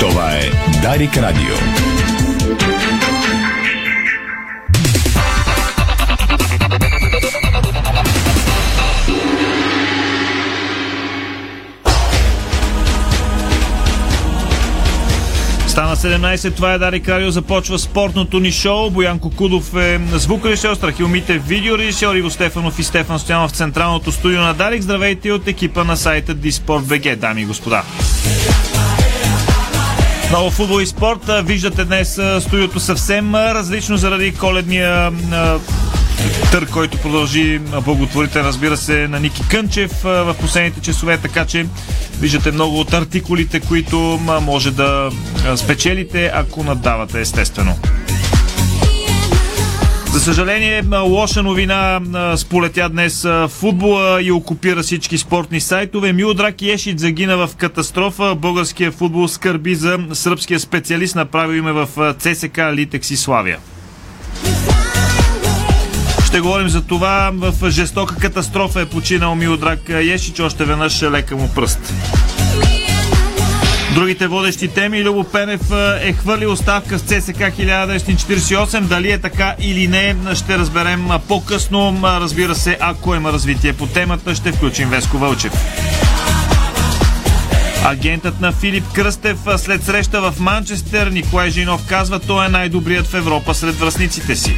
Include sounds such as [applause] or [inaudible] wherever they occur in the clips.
Това е Дарик Радио. Стана 17, това е Дарик Радио, започва спортното ни шоу. Боянко Кудов е звукорежисьор, Страхил Митев видеорежисьор, Иво Стефанов и Стефан Стоянов в централното студио на Дарик. Здравейте от екипа на сайта Диспорт.бг, дами и господа. Много футбол и спорт. Виждате днес студиото съвсем различно заради коледния търг, който продължи благотворите, разбира се, на Ники Кънчев в последните часове, така че виждате много от артикулите, които може да спечелите, ако надавате, естествено. За съжаление, лоша новина сполетя днес футбола и окупира всички спортни сайтове. Милодрак Ешит загина в катастрофа. Българския футбол скърби за сръбския специалист, направил име в ЦСК Литекс и Славия. Ще говорим за това. В жестока катастрофа е починал Милодрак Ешич. Още веднъж лека му пръст. Другите водещи теми Любо Пенев е хвърлил оставка с ЦСК 1948. Дали е така или не, ще разберем по-късно. Разбира се, ако има развитие по темата, ще включим Веско Вълчев. Агентът на Филип Кръстев след среща в Манчестър Николай Жинов казва, той е най-добрият в Европа сред връзниците си.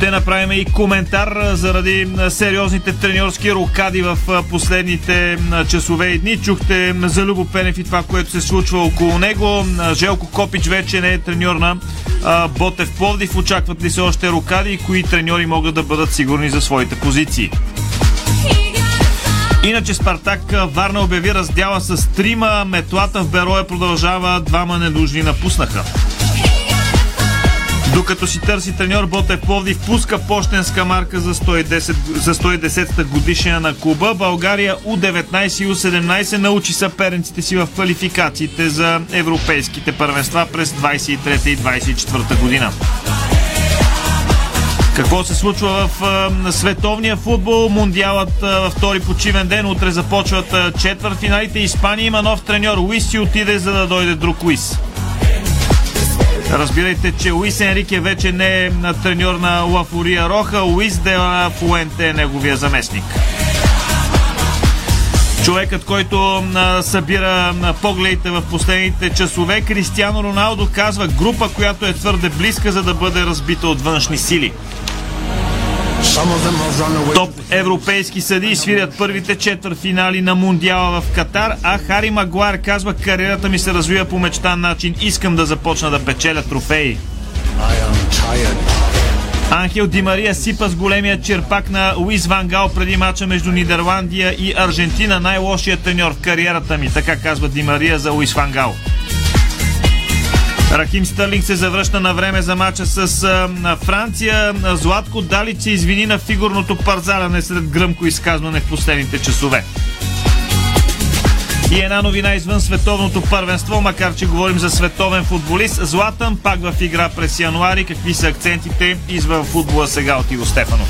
Ще направим и коментар заради сериозните треньорски рокади в последните часове и дни. Чухте за Любо Пенев и това, което се случва около него. Желко Копич вече не е треньор на Ботев Пловдив. Очакват ли се още рокади и кои треньори могат да бъдат сигурни за своите позиции? Иначе Спартак Варна обяви раздяла с трима. Метлата в Бероя продължава. Двама недужни напуснаха. Докато си търси треньор, Ботев Пловдив пуска почтенска марка за 110, за 110-та годишна на клуба. България U19 и U17 научи съперниците си в квалификациите за европейските първенства през 23 и 24 година. Какво се случва в а, световния футбол? Мундиалът а, във втори почивен ден. Утре започват четвъртфиналите. Испания има нов треньор. Луис си отиде, за да дойде друг Луис. Разбирайте, че Луис Енрике вече не е треньор на Лафория Роха, Луис де Фуенте е неговия заместник. Човекът, който събира погледите в последните часове, Кристиано Роналдо казва група, която е твърде близка, за да бъде разбита от външни сили. Топ европейски съди свирят първите четвърфинали на Мундиала в Катар, а Хари Магуар казва кариерата ми се развива по мечтан начин. Искам да започна да печеля трофеи. Анхел Ди Мария сипа с големия черпак на Луис Ван Гал преди мача между Нидерландия и Аржентина. Най-лошият треньор в кариерата ми, така казва Ди Мария за Луис Ван Гал. Рахим Стърлинг се завръща на време за мача с а, Франция. Златко Далиц се извини на фигурното парзаляне след гръмко изказване в последните часове. И една новина извън световното първенство, макар че говорим за световен футболист. Златан пак в игра през януари. Какви са акцентите извън футбола сега от Иво Стефанов?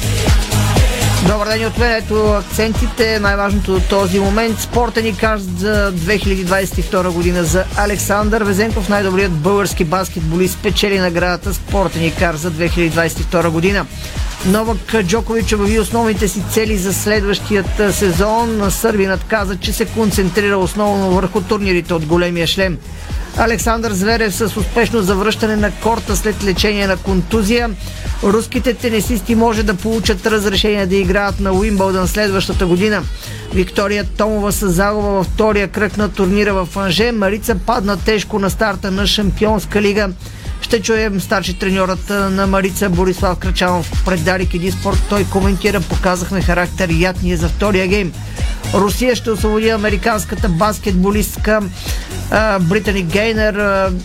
Добър ден от мен. Ето акцентите. Най-важното до този момент. Спортен и каш за 2022 година за Александър Везенков, най-добрият български баскетболист, печели наградата Спортен и кар за 2022 година. Новак Джокович обяви основните си цели за следващият сезон. Сърбинът каза, че се концентрира основно върху турнирите от големия шлем. Александър Зверев с успешно завръщане на корта след лечение на контузия. Руските тенисисти може да получат разрешение да играят на Уимбълдън следващата година. Виктория Томова с загуба във втория кръг на турнира в Анже. Марица падна тежко на старта на Шампионска лига. Ще чуем старши треньорът на Марица Борислав Крачанов пред Дарик Иди Спорт. Той коментира, показахме характер яд ние за втория гейм. Русия ще освободи американската баскетболистка Британи Гейнер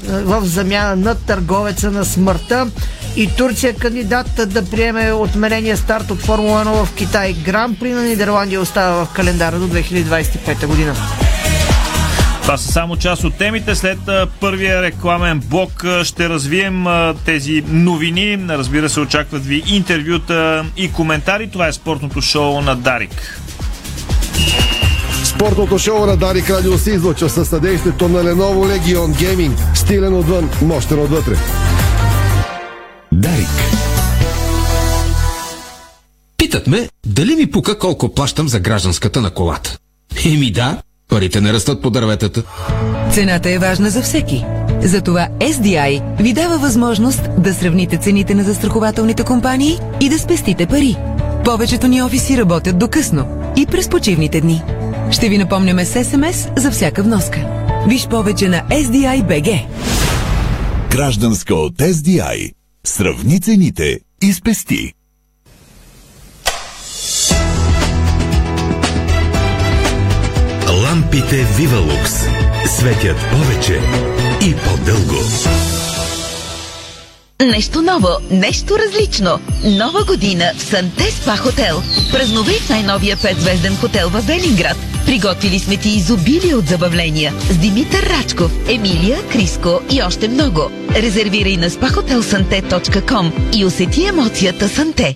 в замяна на търговеца на смъртта. И Турция кандидат да приеме отменения старт от Формула 1 в Китай. Гран при на Нидерландия остава в календара до 2025 година. Това са само част от темите. След първия рекламен блок ще развием тези новини. Разбира се, очакват ви интервюта и коментари. Това е спортното шоу на Дарик. Спортното шоу на Дарик Радио се излъчва със съдействието на Lenovo Legion Gaming. Стилен отвън, мощен отвътре. Дарик. Питат ме, дали ми пука колко плащам за гражданската на колата. Еми да, парите не растат по дърветата. Цената е важна за всеки. Затова SDI ви дава възможност да сравните цените на застрахователните компании и да спестите пари. Повечето ни офиси работят до късно и през почивните дни. Ще ви напомняме с СМС за всяка вноска. Виж повече на SDI BG. Гражданска от SDI. Сравни цените и спести. Лампите Вивалукс светят повече и по-дълго. Нещо ново, нещо различно. Нова година в Санте Спа Хотел. Празнувай в най-новия петзвезден хотел в Велинград. Приготвили сме ти изобилие от забавления с Димитър Рачков, Емилия, Криско и още много. Резервирай на spahotelsante.com и усети емоцията Санте.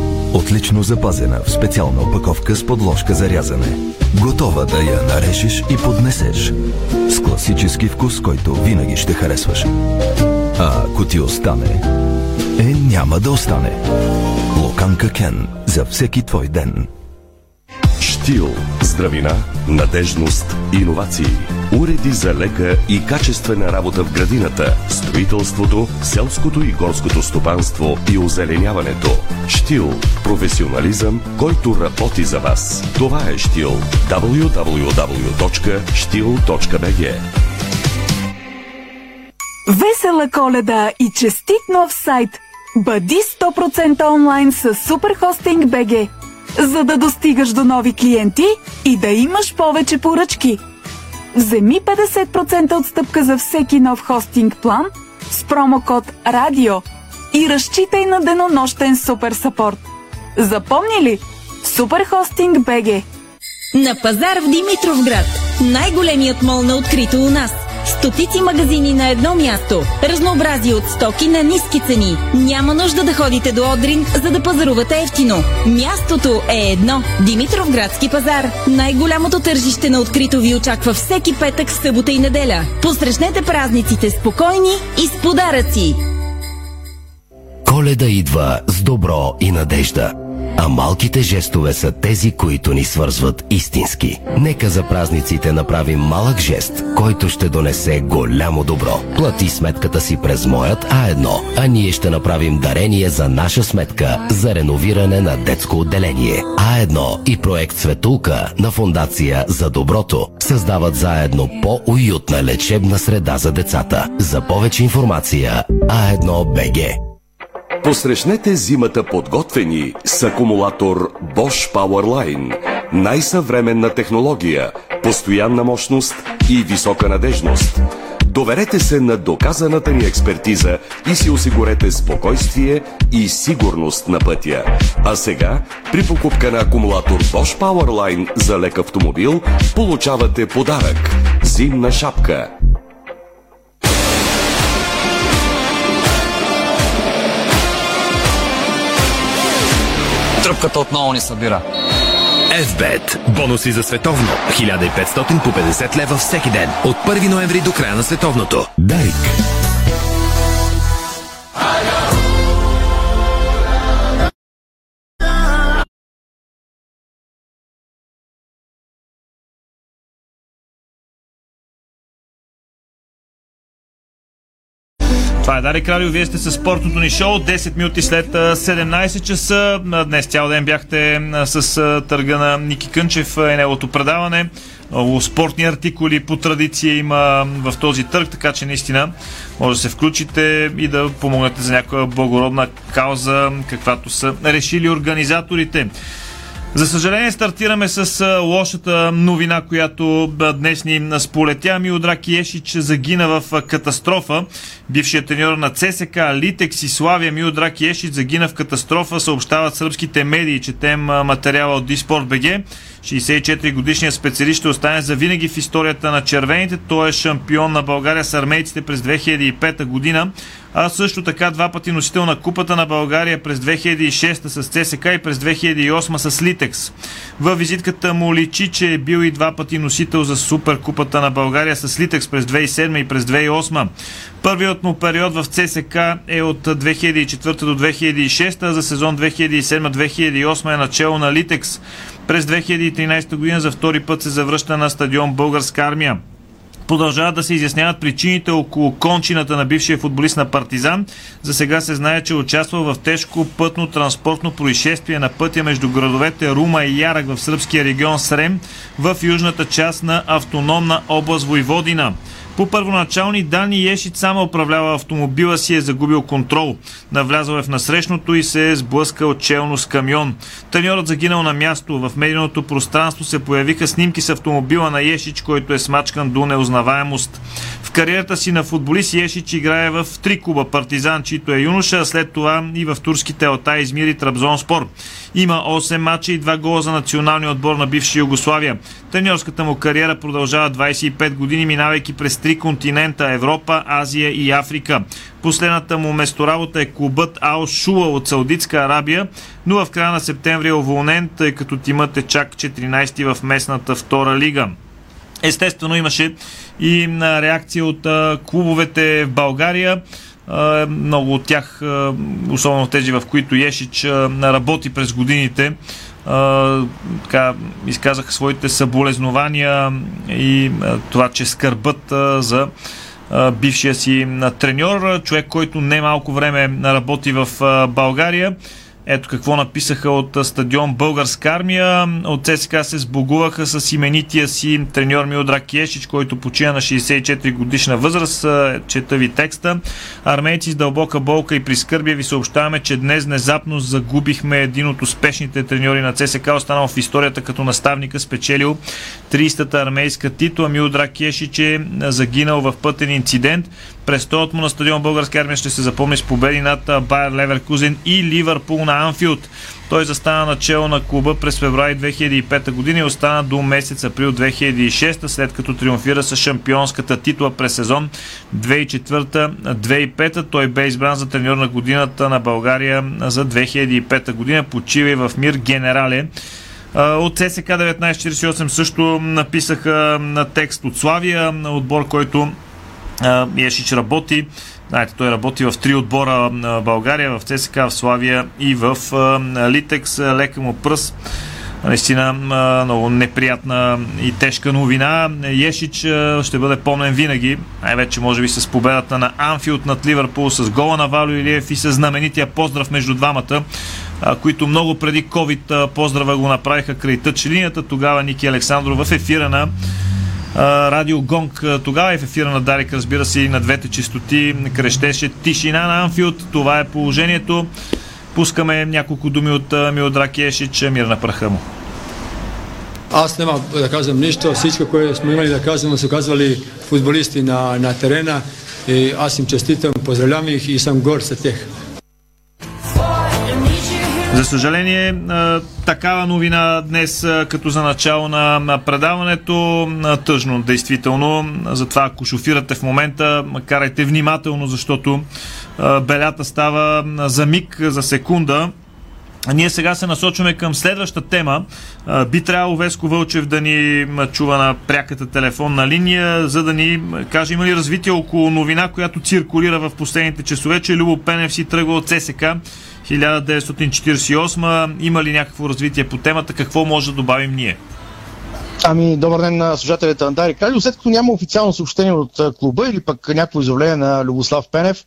Отлично запазена в специална опаковка с подложка за рязане. Готова да я нарежеш и поднесеш. С класически вкус, който винаги ще харесваш. А ако ти остане, е няма да остане. Луканка Кен за всеки твой ден. Штил. Здравина, надежност, иновации. Уреди за лека и качествена работа в градината, строителството, селското и горското стопанство и озеленяването. Штил. Професионализъм, който работи за вас. Това е Штил. www.stil.bg Весела коледа и честит нов сайт! Бъди 100% онлайн с Superhosting BG, за да достигаш до нови клиенти и да имаш повече поръчки. Вземи 50% отстъпка за всеки нов хостинг план с промокод RADIO и разчитай на денонощен супер сапорт. Запомни ли? Superhosting BG. На пазар в Димитровград. Най-големият мол на открито у нас. Стотици магазини на едно място. Разнообразие от стоки на ниски цени. Няма нужда да ходите до Одрин, за да пазарувате ефтино. Мястото е едно. Димитровградски пазар. Най-голямото тържище на открито ви очаква всеки петък, събота и неделя. Посрещнете празниците спокойни и с подаръци. Коледа идва с добро и надежда. А малките жестове са тези, които ни свързват истински. Нека за празниците направим малък жест, който ще донесе голямо добро. Плати сметката си през моят А1, а ние ще направим дарение за наша сметка за реновиране на детско отделение. А1 и проект Светулка на Фундация за доброто създават заедно по-уютна лечебна среда за децата. За повече информация А1 БГ. Посрещнете зимата подготвени с акумулатор Bosch Powerline. Най-съвременна технология, постоянна мощност и висока надежност. Доверете се на доказаната ни експертиза и си осигурете спокойствие и сигурност на пътя. А сега, при покупка на акумулатор Bosch Powerline за лек автомобил, получавате подарък – зимна шапка – Тръпката отново ни събира. FBET. Бонуси за световно. 1500 по 50 лева всеки ден. От 1 ноември до края на световното. Дарик. Това е Дарик Радио, вие сте с спортното ни шоу, 10 минути след 17 часа. Днес цял ден бяхте с търга на Ники Кънчев и неговото предаване. Много спортни артикули по традиция има в този търг, така че наистина може да се включите и да помогнете за някаква благородна кауза, каквато са решили организаторите. За съжаление стартираме с лошата новина, която днес ни сполетя. Милодрак Ешич загина в катастрофа. Бившият треньор на ЦСК, Литекс и Славия Милодрак Ешич загина в катастрофа, съобщават сръбските медии. Четем материала от Диспорт БГ. 64 годишният специалист ще остане за винаги в историята на червените. Той е шампион на България с армейците през 2005 година, а също така два пъти носител на Купата на България през 2006 с ЦСК и през 2008 с Литекс. Във визитката му личи, че е бил и два пъти носител за Суперкупата на България с Литекс през 2007 и през 2008. Първият му период в ЦСК е от 2004 до 2006, а за сезон 2007-2008 е начало на Литекс. През 2013 година за втори път се завръща на стадион Българска армия. Продължават да се изясняват причините около кончината на бившия футболист на Партизан. За сега се знае, че участва в тежко пътно-транспортно происшествие на пътя между градовете Рума и Ярак в сръбския регион Срем в южната част на автономна област Войводина. По първоначални данни Ешит само управлява автомобила си е загубил контрол. Навлязал е в насрещното и се е сблъскал челно с камион. Треньорът загинал на място. В медийното пространство се появиха снимки с автомобила на Ешич, който е смачкан до неузнаваемост. В кариерата си на футболист Ешич играе в три клуба Партизан, чието е юноша, а след това и в турските Алтай, Измир и Трабзон Спор. Има 8 мача и 2 гола за националния отбор на бивша Югославия. Треньорската му кариера продължава 25 години, минавайки през три континента Европа, Азия и Африка. Последната му месторабота е клубът Ал Шула от Саудитска Арабия, но в края на септември е уволнен, тъй като тимът е чак 14 в местната втора лига. Естествено имаше и реакция от клубовете в България. Много от тях, особено тези, в които Ешич работи през годините, така, изказаха своите съболезнования и това, че скърбът за бившия си треньор, човек, който не малко време работи в България. Ето какво написаха от стадион Българска армия. От ЦСКА се сбогуваха с именития си треньор Милдрак Кешич, който почина на 64 годишна възраст. Чета ви текста. Армейци с дълбока болка и прискърбие ви съобщаваме, че днес внезапно загубихме един от успешните треньори на ЦСКА, останал в историята като наставника, спечелил 30-та армейска титла. Милдрак Кешич е загинал в пътен инцидент. Престолът му на стадион Българска армия ще се запомни с победи над Байер Леверкузен и Ливърпул на Анфилд. Той застана начало на клуба през февруари 2005 година и остана до месец април 2006, след като триумфира с шампионската титла през сезон 2004-2005. Той бе избран за треньор на годината на България за 2005 година. Почива в мир генерале. От ЦСК 1948 също написаха на текст от Славия, отбор, който Ешич работи. Знаете, той работи в три отбора в България, в ЦСК, в Славия и в Литекс. Лека му пръст. Наистина много неприятна и тежка новина. Ешич ще бъде помнен винаги, най-вече може би с победата на Анфилд над Ливърпул, с гола на Валю Илиев и с знаменития поздрав между двамата, които много преди COVID поздрава го направиха край тъч линията. Тогава Ники Александров в ефира на Радио Гонг тогава е в ефира на Дарик, разбира се, и на двете чистоти крещеше тишина на Анфилд. Това е положението. Пускаме няколко думи от Милодрак Ешич, мир на праха му. Аз нема да кажам нищо. Всичко, което сме имали да кажем, са казвали футболисти на, на терена. И аз им честитам, поздравлявам их и съм гор за тях. За съжаление, такава новина днес, като за начало на предаването. Тъжно, действително. Затова, ако шофирате в момента, карайте внимателно, защото белята става за миг, за секунда. Ние сега се насочваме към следваща тема. Би трябвало Веско Вълчев да ни чува на пряката телефонна линия, за да ни каже има ли развитие около новина, която циркулира в последните часове, че Любо Пенев си тръгва от ЦСК 1948. Има ли някакво развитие по темата? Какво може да добавим ние? Ами, добър ден на служателите на Дарик Радио. След като няма официално съобщение от клуба или пък някакво изявление на Любослав Пенев,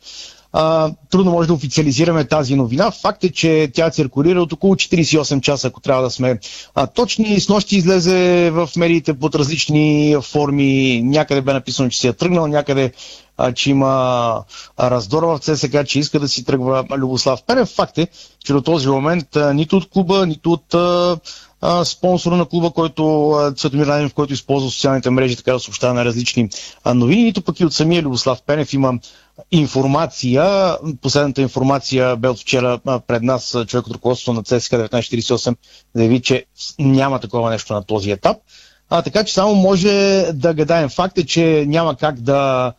а, трудно може да официализираме тази новина. Факт е, че тя циркулира от около 48 часа, ако трябва да сме а, точни. С нощи излезе в медиите под различни форми. Някъде бе написано, че си е тръгнал, някъде а, че има раздор в ЦСКА, че иска да си тръгва Любослав Пенев. Факт е, че до този момент а, нито от клуба, нито от а, а, спонсора на клуба, който Цветомир Найденов, който използва социалните мрежи, така да съобщава на различни а, новини, нито пък и от самия Любослав Пенев има информация. Последната информация бе от вчера пред нас човек от ръководството на ЦСКА 1948 заяви, че няма такова нещо на този етап. А, така че само може да гадаем. Факт е, че няма как да,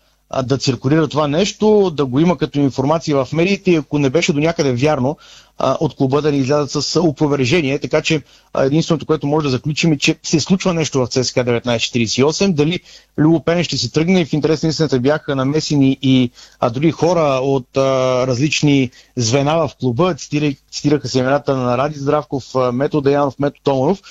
да циркулира това нещо, да го има като информация в медиите ако не беше до някъде вярно, а, от клуба да ни излязат с опровержение. Така че единственото, което може да заключим е, че се случва нещо в ЦСКА 1948. Дали Любо Пене ще си тръгне в интерес на истината бяха намесени и а, други хора от а, различни звена в клуба. Цитираха се имената на Ради Здравков, Мето Даянов, Мето Томанов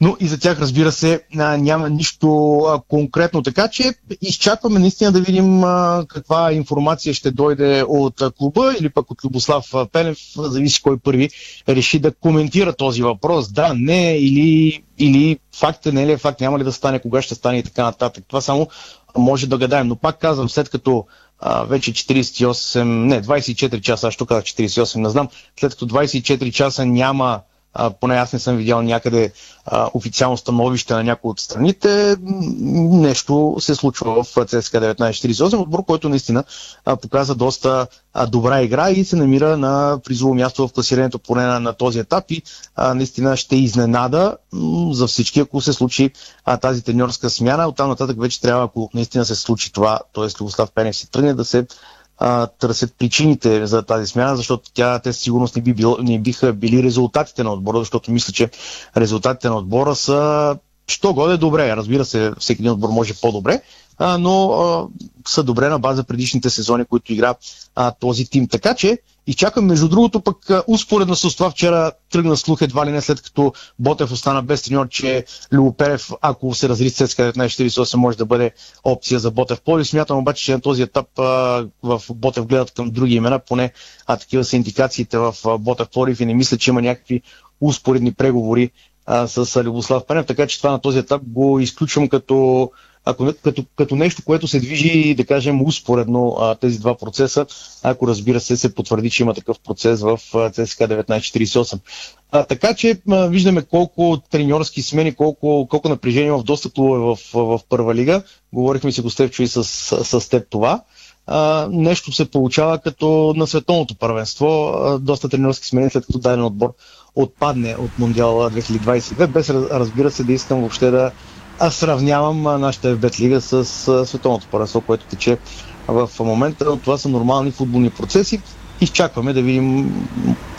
но и за тях, разбира се, няма нищо конкретно. Така че изчакваме наистина да видим каква информация ще дойде от клуба или пък от Любослав Пенев, зависи кой първи реши да коментира този въпрос. Да, не, или, или факт е, не е ли факт, няма ли да стане, кога ще стане и така нататък. Това само може да гадаем. Но пак казвам, след като вече 48, не, 24 часа, аз тук казах 48, не знам, след като 24 часа няма а, поне аз не съм видял някъде а, официално становище на някои от страните, нещо се случва в ЦСКА 1948, отбор, който наистина а, показа доста а, добра игра и се намира на призово място в класирането поне на, на този етап и а, наистина ще изненада за всички, ако се случи а, тази треньорска смяна. Оттам нататък вече трябва, ако наистина се случи това, т.е. Любослав Пенев си тръгне да се а, търсят причините за тази смяна, защото тя, те сигурност не, би било, не биха били резултатите на отбора, защото мисля, че резултатите на отбора са що годе добре. Разбира се, всеки един отбор може по-добре, а, но а, са добре на база предишните сезони, които игра а, този тим. Така че изчакам, между другото, пък успоредно с това вчера тръгна слух едва ли не след като Ботев остана без треньор, че Любоперев, ако се разри ССК 1948, може да бъде опция за Ботев Поли. Смятам обаче, че на този етап а, в Ботев гледат към други имена, поне а такива са индикациите в Ботев Полив и не мисля, че има някакви успоредни преговори а, с Любослав Пенев, така че това на този етап го изключвам като ако, като, като нещо, което се движи, да кажем, успоредно а, тези два процеса, ако разбира се се потвърди, че има такъв процес в ЦСК 1948. А, така че а, виждаме колко треньорски смени, колко, колко напрежение в доста клубове в, в, в първа лига. Говорихме си, Гостевчо, и с, с, с теб това. Нещо се получава като на световното първенство. Доста тренерски смени, след като даден отбор отпадне от Мондиала 2022, без разбира се да искам въобще да сравнявам нашата FBET лига с световното първенство, което тече в момента. Това са нормални футболни процеси. Изчакваме да видим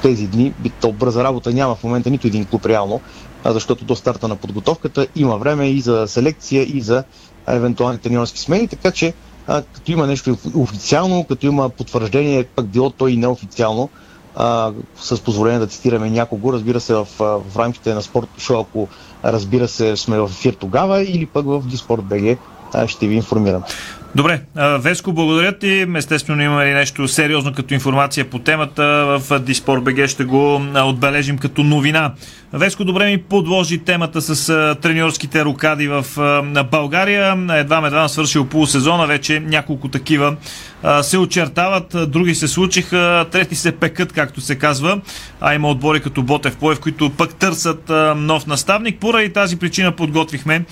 тези дни. То бърза работа няма в момента нито един клуб реално, защото до старта на подготовката има време и за селекция, и за евентуални тренерски смени, така че като има нещо официално, като има потвърждение, пък било то и неофициално, а, с позволение да цитираме някого, разбира се, в, в рамките на спорт шоу, ако разбира се сме в ефир тогава или пък в Диспорт БГ ще ви информирам. Добре, Веско, благодаря ти. Естествено има и нещо сериозно като информация по темата. В Диспорт БГ ще го отбележим като новина. Веско добре ми подложи темата с треньорските рукади в България. Едва едва свършил полусезона, вече няколко такива се очертават, други се случиха, трети се пекат, както се казва. А има отбори като Ботев Поев, които пък търсят нов наставник. Поради тази причина подготвихме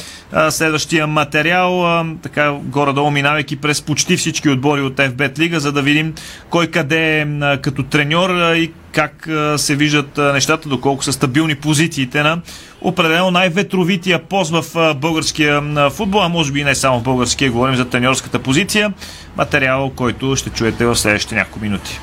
следващия материал, така горе-долу минавайки през почти всички отбори от FBET Лига, за да видим кой къде е като треньор и как се виждат нещата, доколко са стабилни позициите на определено най-ветровития пост в българския футбол, а може би не само в българския, говорим за треньорската позиция. Материал, който ще чуете в следващите няколко минути.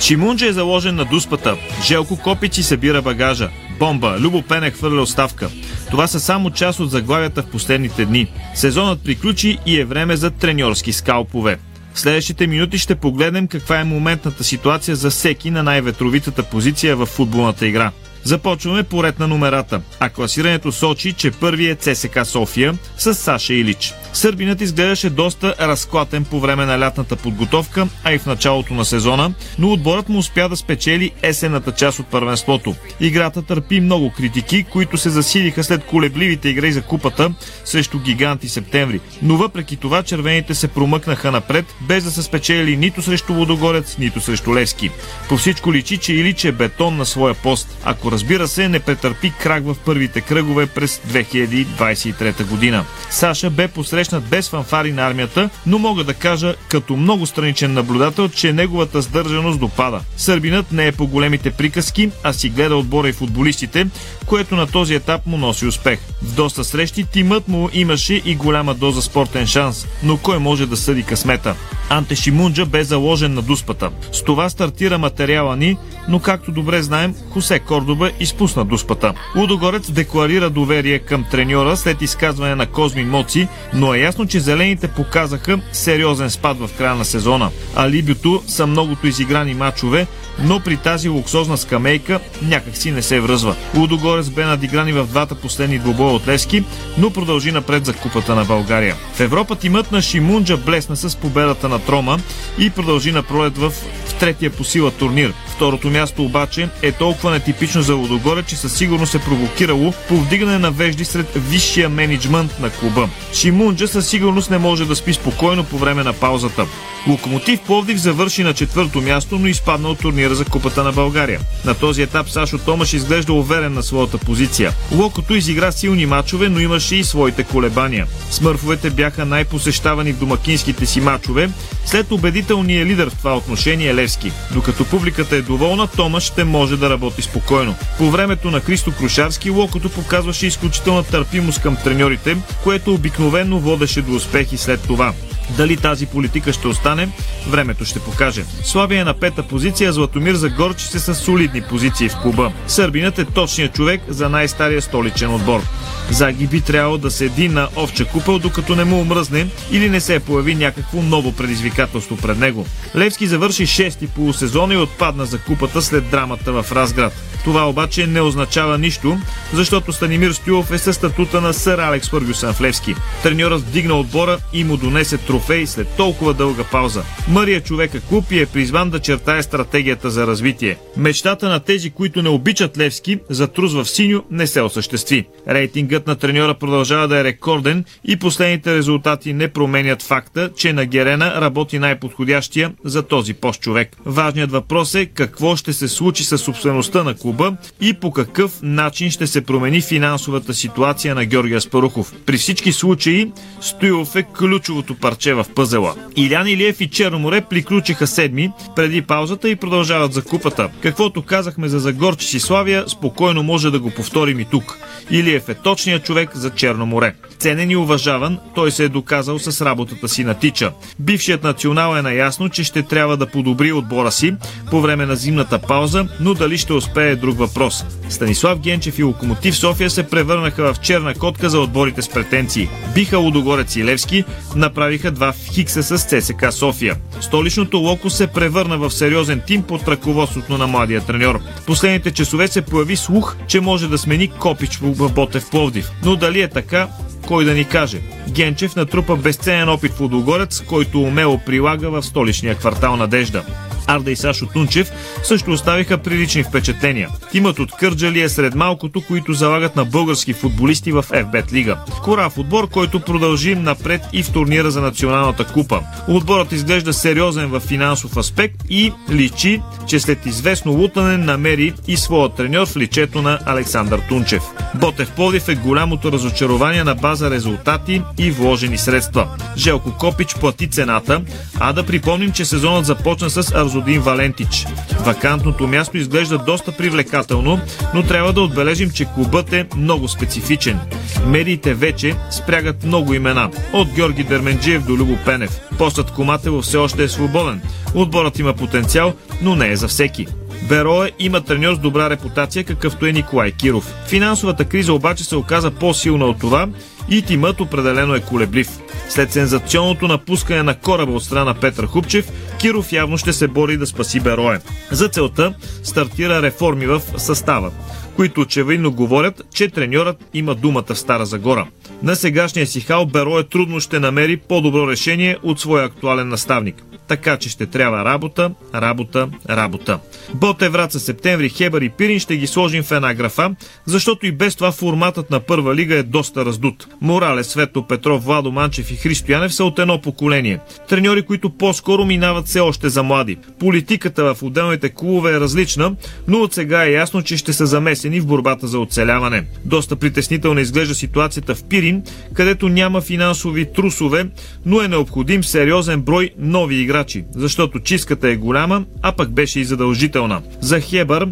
Шимунджа е заложен на дуспата. Желко Копичи събира багажа. Бомба. Любо Пене хвърля оставка. Това са само част от заглавията в последните дни. Сезонът приключи и е време за треньорски скалпове. В следващите минути ще погледнем каква е моментната ситуация за всеки на най-ветровитата позиция в футболната игра. Започваме поред на номерата, а класирането сочи, че първи е ЦСК София с Саша Илич. Сърбинът изглеждаше доста разклатен по време на лятната подготовка, а и в началото на сезона, но отборът му успя да спечели есената част от първенството. Играта търпи много критики, които се засилиха след колебливите игри за купата срещу гиганти септември. Но въпреки това червените се промъкнаха напред, без да са спечели нито срещу Водогорец, нито срещу Левски. По всичко личи, че Илич е бетон на своя пост, ако разбира се не претърпи крак в първите кръгове през 2023 година. Саша бе посрещнат без фанфари на армията, но мога да кажа като много страничен наблюдател, че неговата сдържаност допада. Сърбинът не е по големите приказки, а си гледа отбора и футболистите, което на този етап му носи успех. В доста срещи тимът му имаше и голяма доза спортен шанс, но кой може да съди късмета? Анте Шимунджа бе заложен на дуспата. С това стартира материала ни, но както добре знаем, Хосе Кордоба изпусна дуспата. Лудогорец декларира доверие към треньора след изказване на Козми Моци, но е ясно, че зелените показаха сериозен спад в края на сезона. Алибито са многото изиграни матчове, но при тази луксозна скамейка някак си не се връзва. Лудогорец бе надигран и в двата последни двобоя от Лески, но продължи напред за Купата на България. В Европа тимът на Шимунджа блесна с победата на Трома и продължи на пролет в третия по сила турнир. Второто място обаче е толкова нетипично за Лудогорец, че със сигурност е провокирало повдигане на вежди сред висшия менеджмент на клуба. Шимунджа със сигурност не може да спи спокойно по време на паузата. Локомотив Пловдив завърши на четвърто място, но изпадна от турнира за Купата на България. На този етап Сашо Томаш изглежда уверен на своята позиция. Локото изигра силни мачове, но имаше и своите колебания. Смърфовете бяха най-посещавани в домакинските си мачове, след убедителния лидер в това отношение Левски. Докато публиката е доволна, Томаш ще може да работи спокойно. По времето на Христо Крушарски Локото показваше изключителна търпимост към треньорите, което обикновено водеше до успехи след това. Дали тази политика ще остане, времето ще покаже. Славия е на пета позиция, Златомир Загорчи се с солидни позиции в клуба. Сърбинът е точният човек за най-стария столичен отбор. Заги би трябвало да седи на овча купел, докато не му омръзне или не се появи някакво ново предизвикателство пред него. Левски завърши 6-ти полусезон и отпадна за купата след драмата в Разград. Това обаче не означава нищо, защото Станимир Стюлов е със статута на сър Алекс Фъргюсън в Левски. Треньорът вдигна отбора и му донесе трофей след толкова дълга пауза. Мария човека клуб е призван да чертае стратегията за развитие. Мечтата на тези, които не обичат Левски, за труз в синьо не се осъществи. Рейтингът на треньора продължава да е рекорден и последните резултати не променят факта, че на Герена работи най-подходящия за този пост човек. Важният въпрос е какво ще се случи с собствеността на клуба и по какъв начин ще се промени финансовата ситуация на Георгия Спарухов. При всички случаи Стоилов е ключовото парче в пъзела. Илян Илиев и Черноморе приключиха седми преди паузата и продължават за купата. Каквото казахме за Загорче и Славия, спокойно може да го повторим и тук. Илиев е точният човек за Черно море. Ценен и уважаван, той се е доказал с работата си на тича. Бившият национал е наясно, че ще трябва да подобри отбора си по време на зимната пауза, но дали ще успее е друг въпрос. Станислав Генчев и Локомотив София се превърнаха в черна котка за отборите с претенции. Биха Лудогорец и Левски, направиха два хикса с ЦСК София. Столичното Локо се превърна в сериозен тим под ръководството на младия треньор. Последните часове се появи слух, че може да смени Копич в Ботев Пловдив. Но дали е така, кой да ни каже. Генчев натрупа безценен опит в Лудогорец, който умело прилага в столичния квартал Надежда. Арда и Сашо Тунчев също оставиха прилични впечатления. Тимът от Кърджали е сред малкото, които залагат на български футболисти в FBET лига. Корав отбор, който продължи напред и в турнира за националната купа. Отборът изглежда сериозен в финансов аспект и личи, че след известно лутане намери и своя треньор в личето на Александър Тунчев. Ботев Плодив е голямото разочарование на база резултати и вложени средства. Желко Копич плати цената, а да припомним, че сезонът започна с Арзодин Валентич. Вакантното място изглежда доста привлекателно, но трябва да отбележим, че клубът е много специфичен. Медиите вече спрягат много имена. От Георги Дерменджиев до Любо Пенев. Постът Коматело все още е свободен. Отборът има потенциал, но не е за всеки. Берое има треньор с добра репутация, какъвто е Николай Киров. Финансовата криза обаче се оказа по-силна от това и тимът определено е колеблив. След сензационното напускане на кораба от страна Петър Хупчев, Киров явно ще се бори да спаси Берое. За целта стартира реформи в състава, които очевидно говорят, че треньорът има думата в Стара Загора. На сегашния си хал Берое трудно ще намери по-добро решение от своя актуален наставник така че ще трябва работа, работа, работа. Боте Враца, Септември, Хебър и Пирин ще ги сложим в една графа, защото и без това форматът на първа лига е доста раздут. Морале, Свето Петров, Владо Манчев и Христо Янев са от едно поколение. Треньори, които по-скоро минават все още за млади. Политиката в отделните клубове е различна, но от сега е ясно, че ще са замесени в борбата за оцеляване. Доста притеснително изглежда ситуацията в Пирин, където няма финансови трусове, но е необходим сериозен брой нови играчи, защото чистката е голяма, а пък беше и задължителна. За Хебър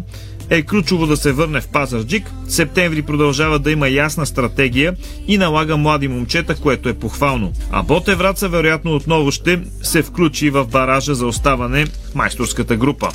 е ключово да се върне в Пазарджик. Септември продължава да има ясна стратегия и налага млади момчета, което е похвално. А Боте Враца вероятно отново ще се включи в баража за оставане в майсторската група.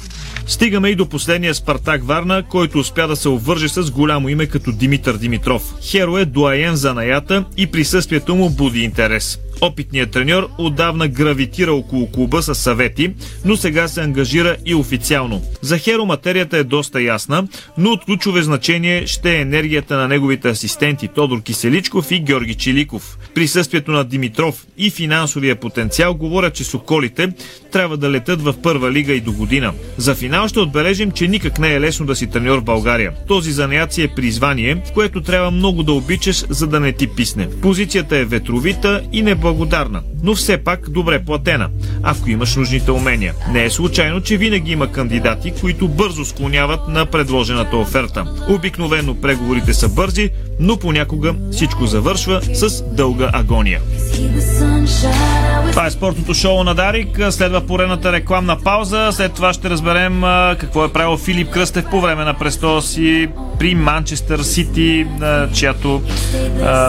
Стигаме и до последния Спартак Варна, който успя да се обвърже с голямо име като Димитър Димитров. Херо е дуаен за наята и присъствието му буди интерес. Опитният треньор отдавна гравитира около клуба с съвети, но сега се ангажира и официално. За Херо материята е доста ясна, но от ключове значение ще е енергията на неговите асистенти Тодор Киселичков и Георги Чиликов. Присъствието на Димитров и финансовия потенциал говорят, че Соколите трябва да летат в първа лига и до година. За финал ще отбележим, че никак не е лесно да си треньор в България. Този занаят си е призвание, което трябва много да обичаш, за да не ти писне. Позицията е ветровита и неблагодарна, но все пак добре платена, ако имаш нужните умения. Не е случайно, че винаги има кандидати, които бързо склоняват на предложената оферта. Обикновено преговорите са бързи, но понякога всичко завършва с дълга агония. Това е спортното шоу на Дарик. Следва поредната рекламна пауза. След това ще разберем какво е правил Филип Кръстев по време на престола си при Манчестър Сити, чиято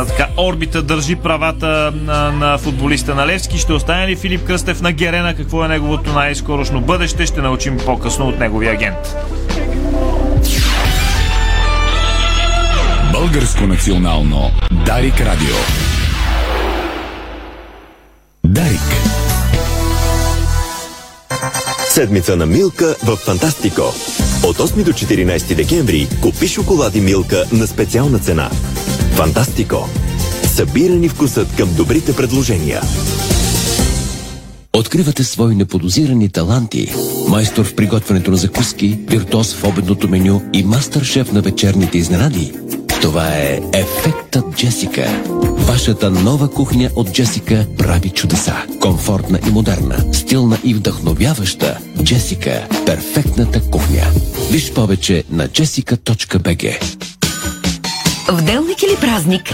така, орбита държи правата на, на футболиста на Левски. Ще остане ли Филип Кръстев на Герена? Какво е неговото най-скорошно бъдеще? Ще научим по-късно от неговия агент. Българско национално Дарик Радио. Дарик. Седмица на Милка в Фантастико. От 8 до 14 декември купи шоколади Милка на специална цена. Фантастико. Събирани вкусът към добрите предложения. Откривате свои неподозирани таланти. Майстор в приготвянето на закуски, виртуоз в обедното меню и мастър-шеф на вечерните изненади. Това е Ефектът Джесика. Вашата нова кухня от Джесика прави чудеса. Комфортна и модерна, стилна и вдъхновяваща. Джесика – перфектната кухня. Виж повече на jessica.bg В делник или празник,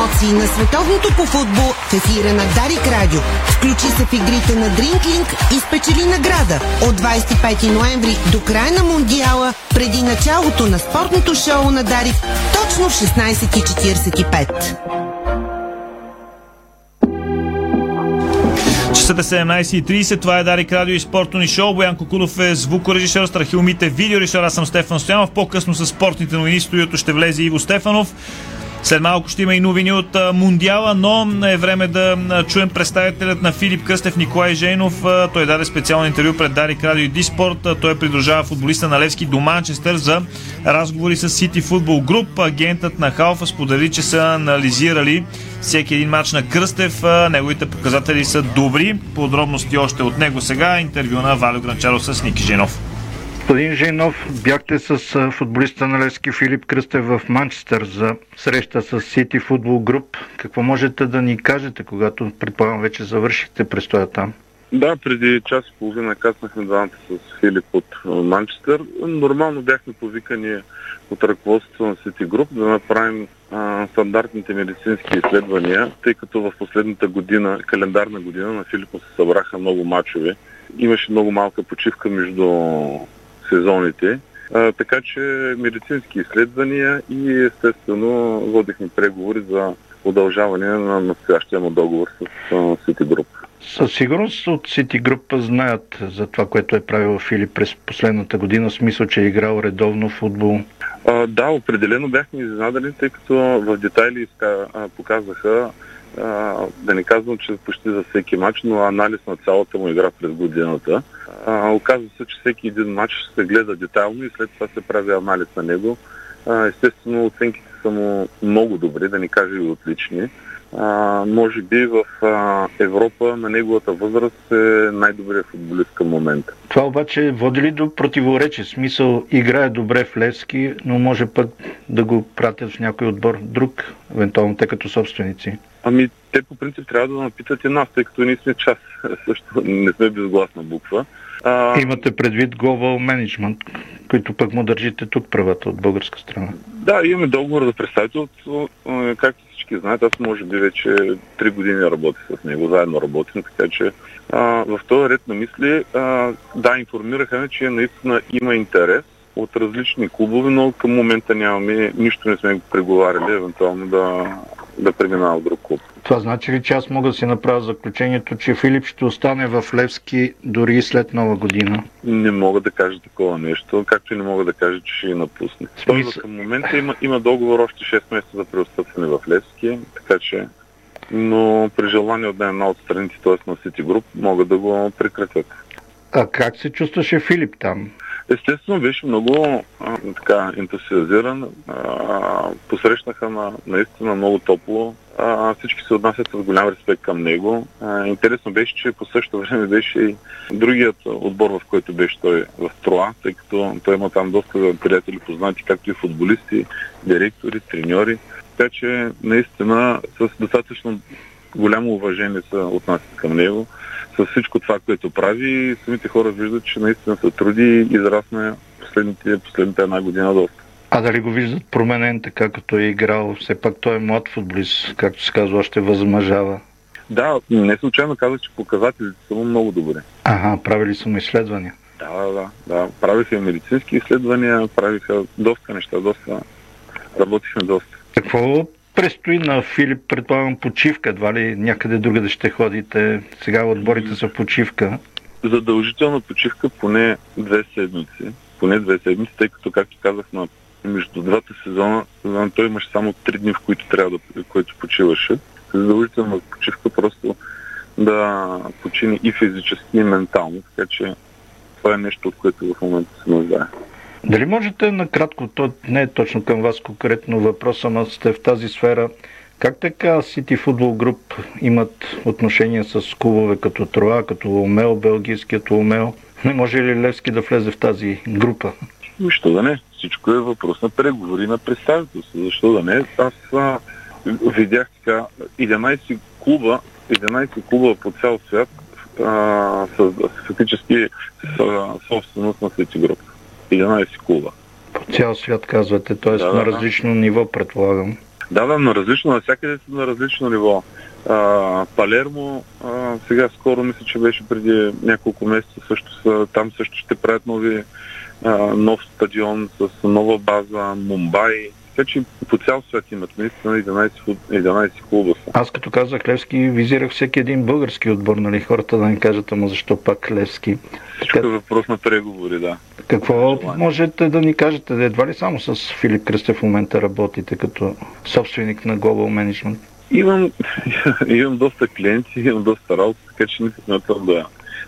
Емоции на световното по футбол в ефира на Дарик Радио. Включи се в игрите на Дринклинг и спечели награда от 25 ноември до края на Мондиала, преди началото на спортното шоу на Дарик, точно в 16.45. Часът е 17.30, това е Дарик Радио и спортно ни шоу. Боян Кокудов е звукорежисьор, Страхил Мите видеорежисьор, аз съм Стефан Стоянов. По-късно с спортните новини в студиото ще влезе Иво Стефанов. След малко ще има и новини от Мундиала, но е време да чуем представителят на Филип Кръстев Николай Жейнов. Той даде специално интервю пред Дарик Радио и Диспорт. Той придружава футболиста на Левски до Манчестър за разговори с Сити Футбол Груп. Агентът на Халфа сподели, че са анализирали всеки един матч на Кръстев. Неговите показатели са добри. Подробности още от него сега. Интервю на Валю Гранчаров с Ники Женов. Господин Жейнов, бяхте с футболиста на Левски Филип Кръстев в Манчестър за среща с Сити Футбол Груп. Какво можете да ни кажете, когато предполагам вече завършихте престоя там? Да, преди час и половина каснахме двамата с Филип от Манчестър. Нормално бяхме повикани от ръководството на Сити Груп да направим а, стандартните медицински изследвания, тъй като в последната година, календарна година на Филип се събраха много мачове. Имаше много малка почивка между сезоните. А, така че медицински изследвания и естествено водихме преговори за удължаване на настоящия му договор с City Group. Със сигурност от City Group знаят за това, което е правил Филип през последната година, в смисъл, че е играл редовно в футбол. А, да, определено бяхме изненадани, тъй като в детайли показаха да не казвам, че почти за всеки матч, но анализ на цялата му игра през годината. А, оказва се, че всеки един матч се гледа детайлно и след това се прави анализ на него. А, естествено, оценките са му много добри, да не кажа и отлични. А, може би в а, Европа на неговата възраст е най-добрият футболист към момента. Това обаче води ли до противоречие? Смисъл, играе добре в Левски, но може пък да го пратят в някой отбор друг, евентуално те като собственици. Ами, те по принцип трябва да напитат и нас, тъй като ние сме част. [laughs] Също не сме безгласна буква. А... Имате предвид Global Management, които пък му държите тук правата от българска страна. Да, имаме договор за представителство. Както всички знаят, аз може би вече 3 години работя с него, заедно работим, така че а, в този ред на мисли, а, да, информираха ме, че наистина има интерес от различни клубове, но към момента нямаме, нищо не сме преговаряли, евентуално да, да преминава в друг клуб. Това значи ли, че аз мога да си направя заключението, че Филип ще остане в Левски дори и след нова година? Не мога да кажа такова нещо, както и не мога да кажа, че ще я напусне. Смис... Към момента има, има договор още 6 месеца за преотстъпване в Левски, така че но при желание от една от страните, т.е. на City Group, могат да го прекратят. А как се чувстваше Филип там? Естествено беше много а, така ентусиазиран. А, посрещнаха на, наистина много топло. А, всички се отнасят с голям респект към него. А, интересно беше, че по същото време беше и другият отбор, в който беше той в Троа, тъй като той има там доста приятели познати, както и футболисти, директори, треньори. Така че наистина с достатъчно голямо уважение се отнасят към него с всичко това, което прави, самите хора виждат, че наистина се труди и израсне последните, последните една година доста. А дали го виждат променен така, като е играл? Все пак той е млад футболист, както се казва, още възмъжава. Да, не случайно казах, че показателите са му много добри. Ага, правили са му изследвания. Да, да. да. Правиха медицински изследвания, правиха доста неща, доста. Работихме доста. Какво Престои на Филип, предполагам, почивка, едва ли някъде друга да ще ходите. Сега отборите са почивка. Задължителна почивка поне две седмици. Поне две седмици, тъй като, както казах, на между двата сезона, той имаше само три дни, в които трябва да, които почиваше. Задължителна почивка просто да почини и физически, и ментално, така че това е нещо, от което в момента се нуждае. Дали можете накратко, то не е точно към вас конкретно въпроса, но сте в тази сфера, как така City Football Group имат отношения с клубове като Троа, като Омел, белгийският Омел? Не може ли Левски да влезе в тази група? Защо да не? Всичко е въпрос на преговори на представителство. Защо да не? Аз а, видях така 11 клуба, 11 клуба по цял свят а, с, фактически собственост на City Group. 11 клуба. По цял свят казвате, т.е. Да, на различно да. ниво, предполагам. Да, да, но различно, навсякъде са на различно ниво. А, Палермо, а, сега скоро мисля, че беше преди няколко месеца, също са, там също ще правят нови, а, нов стадион с нова база, Мумбай. Така че по цял свят имат наистина 11, 11 клуба са. Аз като казах Левски, визирах всеки един български отбор, нали? Хората да ни кажат, ама защо пак Левски? Всичко е въпрос на преговори, да. Какво можете да ни кажете? Едва ли само с Филип Кръстев в момента работите като собственик на Global Management? Имам, [laughs] имам доста клиенти, имам доста работа, така че не смятам да,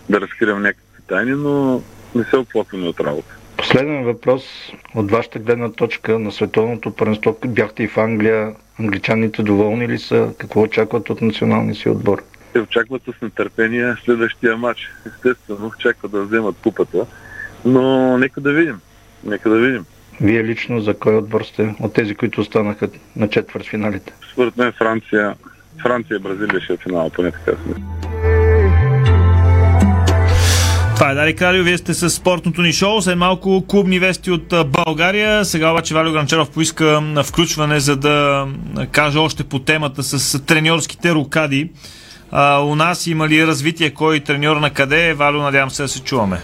да разкривам някакви тайни, но не се оплакваме от работа. Последен въпрос от вашата гледна точка на световното първенство. Бяхте и в Англия. Англичаните доволни ли са? Какво очакват от националния си отбор? Те очакват с нетърпение следващия матч. Естествено, очакват да вземат купата, но нека да видим. Нека да видим. Вие лично за кой отбор сте от тези, които останаха на четвърт финалите? Според мен Франция, Франция и Бразилия ще е финал, поне така сме. Това е Дарик Радио, вие сте с спортното ни шоу. След малко клубни вести от България. Сега обаче Валио Гранчаров поиска включване, за да каже още по темата с треньорските рукади. А, у нас има ли развитие кой треньор на къде? е? Валио, надявам се да се чуваме.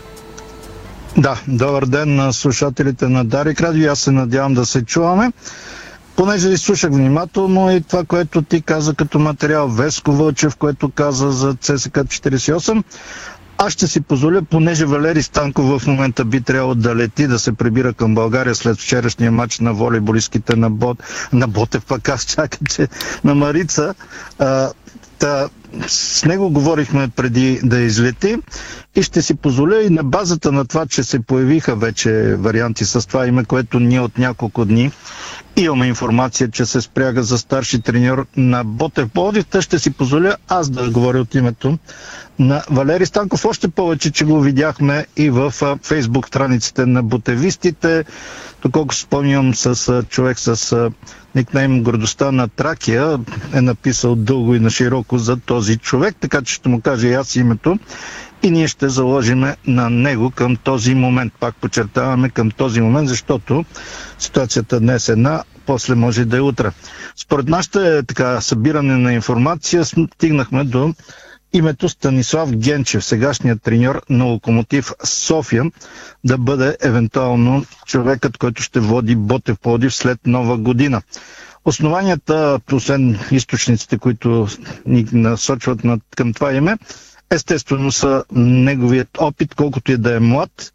Да, добър ден на слушателите на Дарик Радио. Аз се надявам да се чуваме. Понеже слушах внимателно и това, което ти каза като материал Веско Вълчев, което каза за ЦСК 48, аз ще си позволя, понеже Валери Станков в момента би трябвало да лети, да се прибира към България след вчерашния матч на волейболистките на, Бот, на Ботев, пък аз чакам, че на Марица. А, та, с него говорихме преди да излети и ще си позволя и на базата на това, че се появиха вече варианти с това име, което ние от няколко дни имаме информация, че се спряга за старши треньор на Ботев Пловдив. Та ще си позволя аз да говоря от името на Валери Станков. Още повече, че го видяхме и в фейсбук страниците на ботевистите. Доколко спомням с човек с никнейм Гордостта на Тракия е написал дълго и на широко за този човек, така че ще му кажа и аз името и ние ще заложиме на него към този момент. Пак подчертаваме към този момент, защото ситуацията днес е една, после може да е утре. Според нашата така, събиране на информация стигнахме до името Станислав Генчев, сегашният треньор на Локомотив София, да бъде евентуално човекът, който ще води Ботев Плодив след нова година. Основанията, освен източниците, които ни насочват над, към това име, естествено са неговият опит, колкото и да е млад,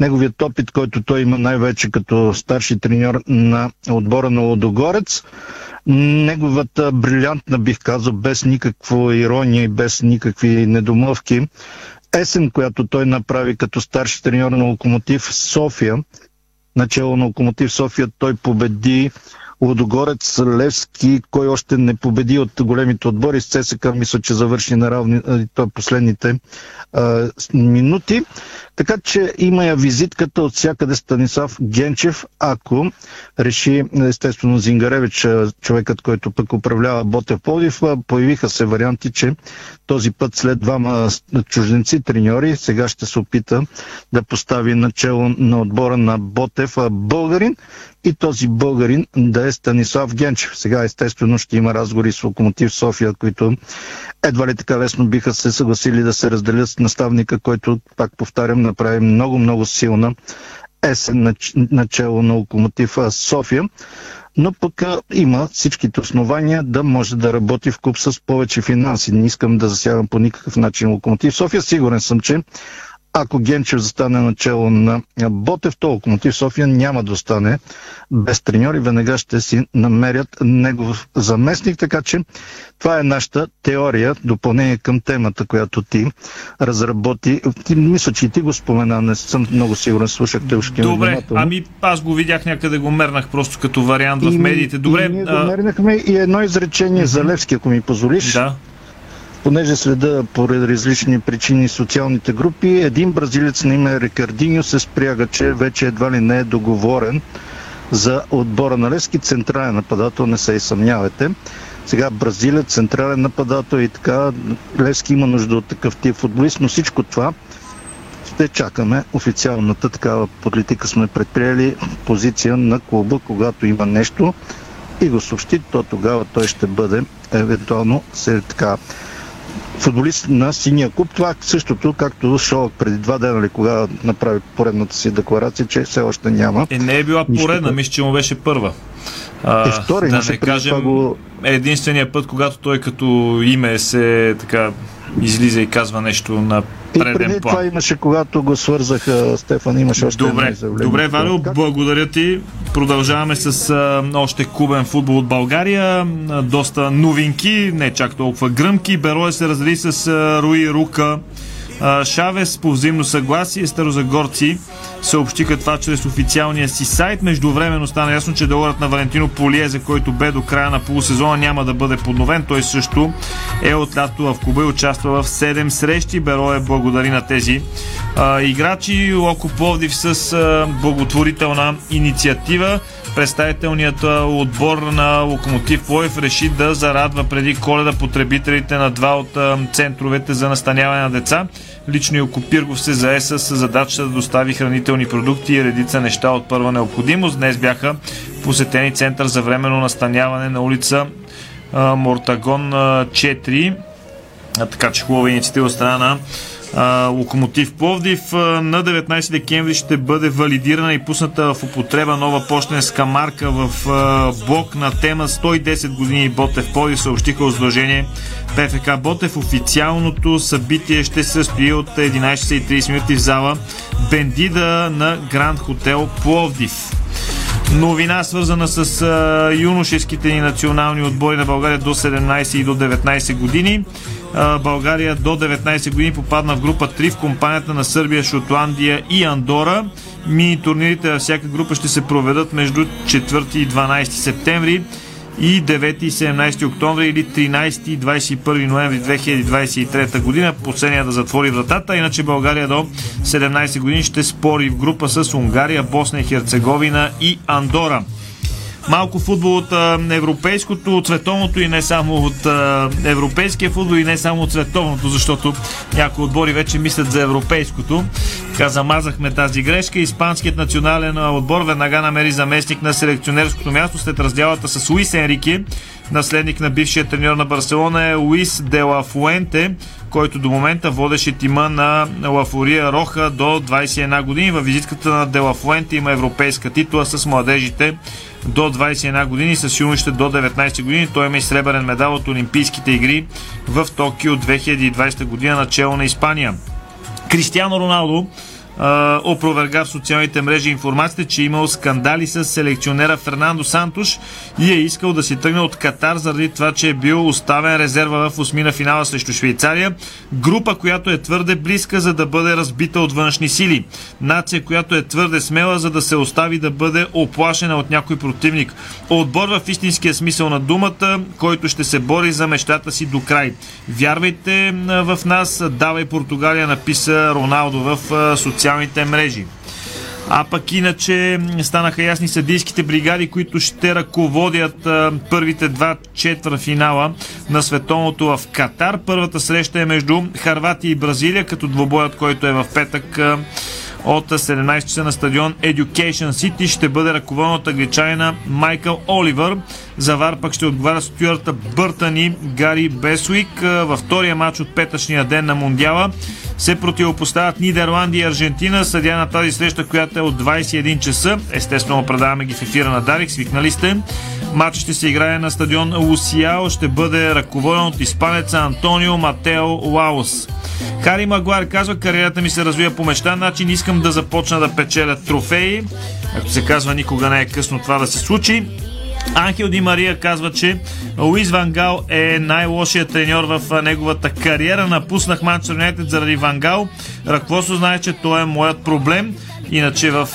неговият опит, който той има най-вече като старши треньор на отбора на Лодогорец, неговата брилянтна, бих казал, без никаква ирония и без никакви недомовки, есен, която той направи като старши треньор на Локомотив София, начало на Локомотив София, той победи Лодогорец, Левски, кой още не победи от големите отбори. С ЦСК мисля, че завърши на равни, последните а, минути. Така че има я визитката от всякъде Станислав Генчев, ако реши, естествено, Зингаревич, човекът, който пък управлява Ботев Плодив, появиха се варианти, че този път след двама чужденци треньори сега ще се опита да постави начало на отбора на Ботев българин и този българин да е Станислав Генчев. Сега естествено ще има разговори с Локомотив София, които едва ли така лесно биха се съгласили да се разделят с наставника, който, пак повтарям, направи много-много силна есен начало на Локомотив София но пък има всичките основания да може да работи в клуб с повече финанси. Не искам да засягам по никакъв начин Локомотив София. Сигурен съм, че ако Генчев застане начало на Ботев, то Локомотив София няма да остане без треньор и веднага ще си намерят негов заместник, така че това е нашата теория, допълнение към темата, която ти разработи. Ти, мисля, че и ти го спомена, не съм много сигурен, слушахте ушки. Добре, ами аз го видях някъде, го мернах просто като вариант и, в медиите. Добре, и ние а... го мернахме и едно изречение mm-hmm. за Левски, ако ми позволиш. Да понеже следа по различни причини социалните групи, един бразилец на име Рикардиньо се спряга, че вече едва ли не е договорен за отбора на Левски. Централен нападател, не се и съмнявайте. Сега бразилец, централен нападател и така. Левски има нужда от такъв тип футболист, но всичко това ще чакаме официалната такава политика сме предприели позиция на клуба, когато има нещо и го съобщи, то тогава той ще бъде евентуално след така футболист на синия клуб. Това е същото, както Шолак преди два дена, ли, кога направи поредната си декларация, че все още няма. Е, не е била поредна, мисля, че му беше първа. А, е, втори, да не кажем, го... единствения път, когато той като име се така излиза и казва нещо на преден и преди план. това имаше, когато го свързаха Стефан, имаше още Добре, добре Валио, благодаря ти. Продължаваме с а, още клубен футбол от България. А, доста новинки, не чак толкова гръмки. Берое се раздели с а, Руи Рука Шавес по взаимно съгласие старозагорци съобщиха това чрез официалния си сайт. Междувременно стана ясно, че договорът на Валентино Полие, за който бе до края на полусезона, няма да бъде подновен. Той също е от лято в клуба и участва в 7 срещи. Беро е благодари на тези а, играчи. Локо Пловдив с а, благотворителна инициатива. Представителният отбор на Локомотив Плоев реши да зарадва преди коледа потребителите на два от центровете за настаняване на деца. Лично Илко Пиргов се зае с задачата да достави хранителни продукти и редица неща от първа необходимост. Днес бяха посетени център за временно настаняване на улица Мортагон 4. Така че хубава инициатива страна на а, Локомотив Пловдив. На 19 декември ще бъде валидирана и пусната в употреба нова почтенска марка в а, блок на тема 110 години Ботев Пловдив, съобщиха от сдружение ПФК Ботев. Официалното събитие ще се състои от 11.30 минути в зала Бендида на Гранд Хотел Пловдив. Новина свързана с а, юношеските ни национални отбори на България до 17 и до 19 години. България до 19 години попадна в група 3 в компанията на Сърбия, Шотландия и Андора. Мини турнирите във всяка група ще се проведат между 4 и 12 септември и 9 и 17 октомври или 13 и 21 ноември 2023 година. Последния да затвори вратата, иначе България до 17 години ще спори в група с Унгария, Босна и Херцеговина и Андора малко футбол от а, европейското, от световното и не само от а, европейския футбол и не само от световното, защото някои отбори вече мислят за европейското. Така замазахме тази грешка. Испанският национален отбор веднага намери заместник на селекционерското място след разделата с Луис Енрике. Наследник на бившия треньор на Барселона е Луис Дела Фуенте, който до момента водеше тима на Лафория Роха до 21 години. Във визитката на Дела Фуенте има европейска титла с младежите до 21 години, с юношите до 19 години. Той има и сребърен медал от Олимпийските игри в Токио 2020 година начало на Испания. Кристиано Роналдо опроверга в социалните мрежи информацията, че е имал скандали с селекционера Фернандо Сантош и е искал да си тръгне от Катар заради това, че е бил оставен резерва в осмина финала срещу Швейцария. Група, която е твърде близка, за да бъде разбита от външни сили. Нация, която е твърде смела, за да се остави да бъде оплашена от някой противник. Отбор в истинския смисъл на думата, който ще се бори за мечтата си до край. Вярвайте в нас, давай Португалия, написа Роналдо в социалните социалните мрежи. А пък иначе станаха ясни съдийските бригади, които ще ръководят първите два четвър финала на световното в Катар. Първата среща е между Харватия и Бразилия, като двобоят, който е в петък от 17 часа на стадион Education City ще бъде ръководен от англичанина Майкъл Оливър. За Вар пък ще отговаря Стюарта Бъртън и Гари Бесуик. Във втория матч от петъчния ден на Мундиала се противопоставят Нидерландия и Аржентина. Съдя на тази среща, която е от 21 часа. Естествено, предаваме ги в ефира на Дарик. Свикнали сте. Матч ще се играе на стадион Лусиао. Ще бъде ръководен от испанеца Антонио Матео Лаос. Хари Магуар казва, кариерата ми се развива по мечта, начин искам да започна да печеля трофеи. Както се казва, никога не е късно това да се случи. Анхел Ди Мария казва, че Луис Ван Гал е най-лошият треньор в неговата кариера. Напуснах Манчестър Юнайтед заради Ван Гал. Ръководство знае, че той е моят проблем. Иначе в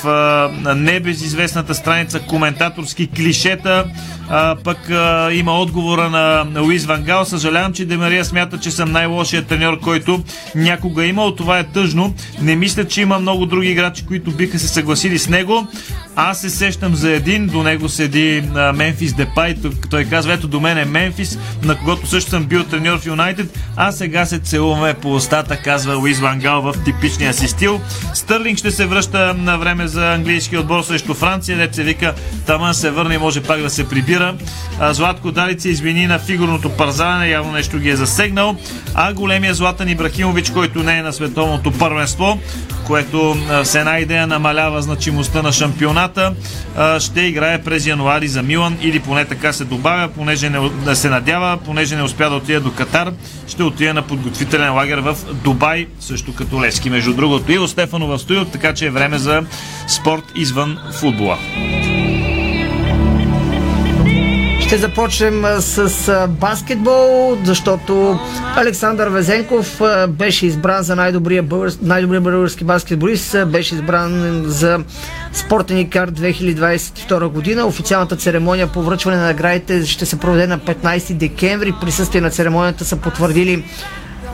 небезизвестната страница коментаторски клишета а, пък а, има отговора на, на Луис Вангал. Съжалявам, че Демария смята, че съм най-лошият треньор, който някога е имал. Това е тъжно. Не мисля, че има много други играчи, които биха се съгласили с него. Аз се сещам за един, до него седи а, Мемфис Депай. Той казва, ето до мен е Мемфис, на когото също съм бил треньор в Юнайтед, а сега се целуваме по устата, казва Луис Вангал в типичния си стил. Стърлинг ще се връща на време за английски отбор срещу Франция, дете се вика, таман се върне и може пак да се прибира дебютира. Златко Далиц се извини на фигурното парзане, явно нещо ги е засегнал. А големия Златан Ибрахимович, който не е на световното първенство, което с една идея намалява значимостта на шампионата, ще играе през януари за Милан или поне така се добавя, понеже не, се надява, понеже не успя да отиде до Катар, ще отиде на подготвителен лагер в Дубай, също като Левски. Между другото, Иво Стефанов в студио, така че е време за спорт извън футбола. Ще започнем с баскетбол, защото Александър Везенков беше избран за най-добрия, български, най-добрия български баскетболист, беше избран за спортен икар 2022 година. Официалната церемония по връчване на наградите ще се проведе на 15 декември. Присъствие на церемонията са потвърдили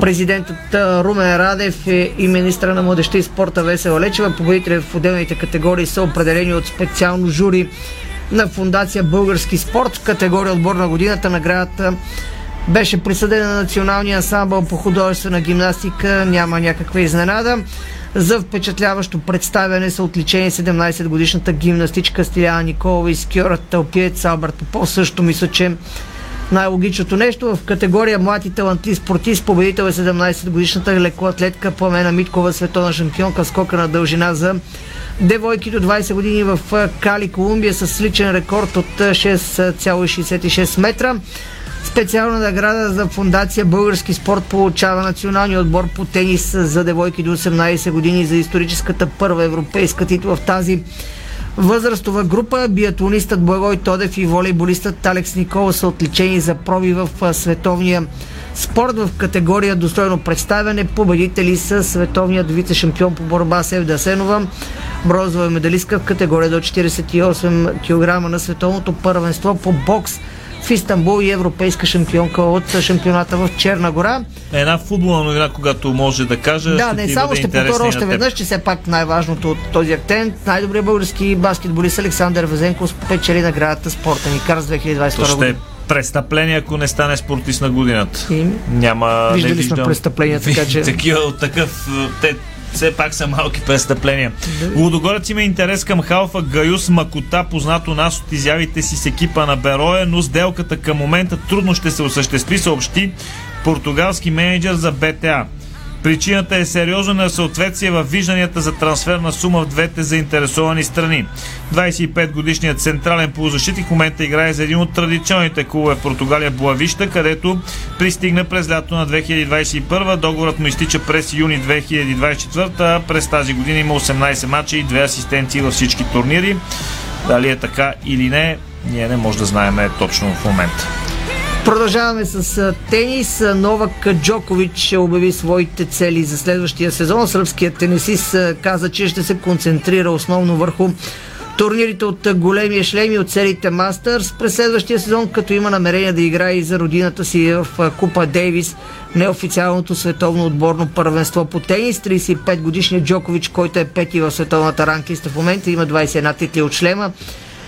президентът Румен Радев и министра на младеща и спорта Весела Лечева. Победителите в отделните категории са определени от специално жури на Фундация Български спорт. Категория отбор на годината наградата беше присъдена на Националния ансамбъл по художествена гимнастика. Няма някаква изненада. За впечатляващо представяне са отличени 17-годишната гимнастичка Стиляна Николова и скиорът Тълпиец Алберт Попов. Също мисля, че най-логичното нещо. В категория млад и талантлив спортист победител е 17-годишната лекоатлетка Пламена Миткова, световна шампионка скока на дължина за девойки до 20 години в Кали, Колумбия с личен рекорд от 6,66 метра. Специална награда за фундация Български спорт получава националния отбор по тенис за девойки до 18 години за историческата първа европейска титла в тази възрастова група. Биатлонистът Благой Тодев и волейболистът Алекс Никола са отличени за проби в световния спорт в категория достойно представяне. Победители са световният вице-шампион по борба Севда Сенова, бронзова медалистка в категория до 48 кг на световното първенство по бокс в Истанбул и европейска шампионка от шампионата в Черна гора. Една футболна новина, когато може да кажа. Да, не само ще повторя още веднъж, че все пак най-важното от този акцент, най-добрият български баскетболист Александър Везенко спечели наградата Спортен икар с 2022 година престъпление, ако не стане спортист на годината. И... Няма. Виждали виждам. сме престъпления, така че. Такива от такъв. Те все пак са малки престъпления. Да. Лудогорец има интерес към халфа Гаюс Макота, познато нас от изявите си с екипа на Бероя, но сделката към момента трудно ще се осъществи, съобщи португалски менеджер за БТА. Причината е сериозно несъответствие в вижданията за трансферна сума в двете заинтересовани страни. 25-годишният централен полузащитник в момента играе за един от традиционните клубове в Португалия Буавища, където пристигна през лято на 2021. Договорът му изтича през юни 2024, а през тази година има 18 мача и 2 асистенции във всички турнири. Дали е така или не, ние не може да знаем точно в момента. Продължаваме с тенис. Новак Джокович обяви своите цели за следващия сезон. Сръбският тенисист каза, че ще се концентрира основно върху турнирите от големия шлеми от целите Мастърс през следващия сезон, като има намерение да играе и за родината си в Купа Дейвис, неофициалното световно отборно първенство по тенис. 35 годишният Джокович, който е пети в световната ранглиста в момента, има 21 титли от шлема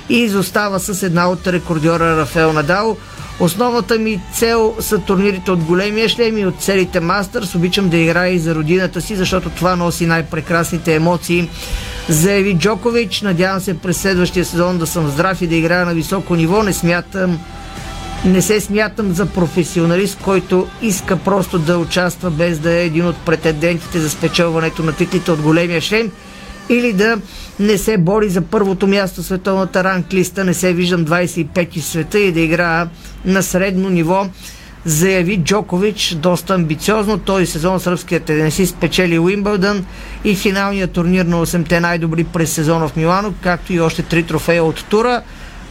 и изостава с една от рекордьора Рафел Надал. Основната ми цел са турнирите от големия шлем и от целите Мастърс. Обичам да играя и за родината си, защото това носи най-прекрасните емоции. Заяви Джокович. Надявам се през следващия сезон да съм здрав и да играя на високо ниво. Не смятам не се смятам за професионалист, който иска просто да участва без да е един от претендентите за спечелването на титлите от големия шлем или да не се бори за първото място в световната ранглиста, не се виждам 25 в света и да играя на средно ниво заяви Джокович доста амбициозно. Този сезон сръбският тенисист спечели Уимбълдън и финалният турнир на 8-те най-добри през сезона в Милано, както и още три трофея от тура.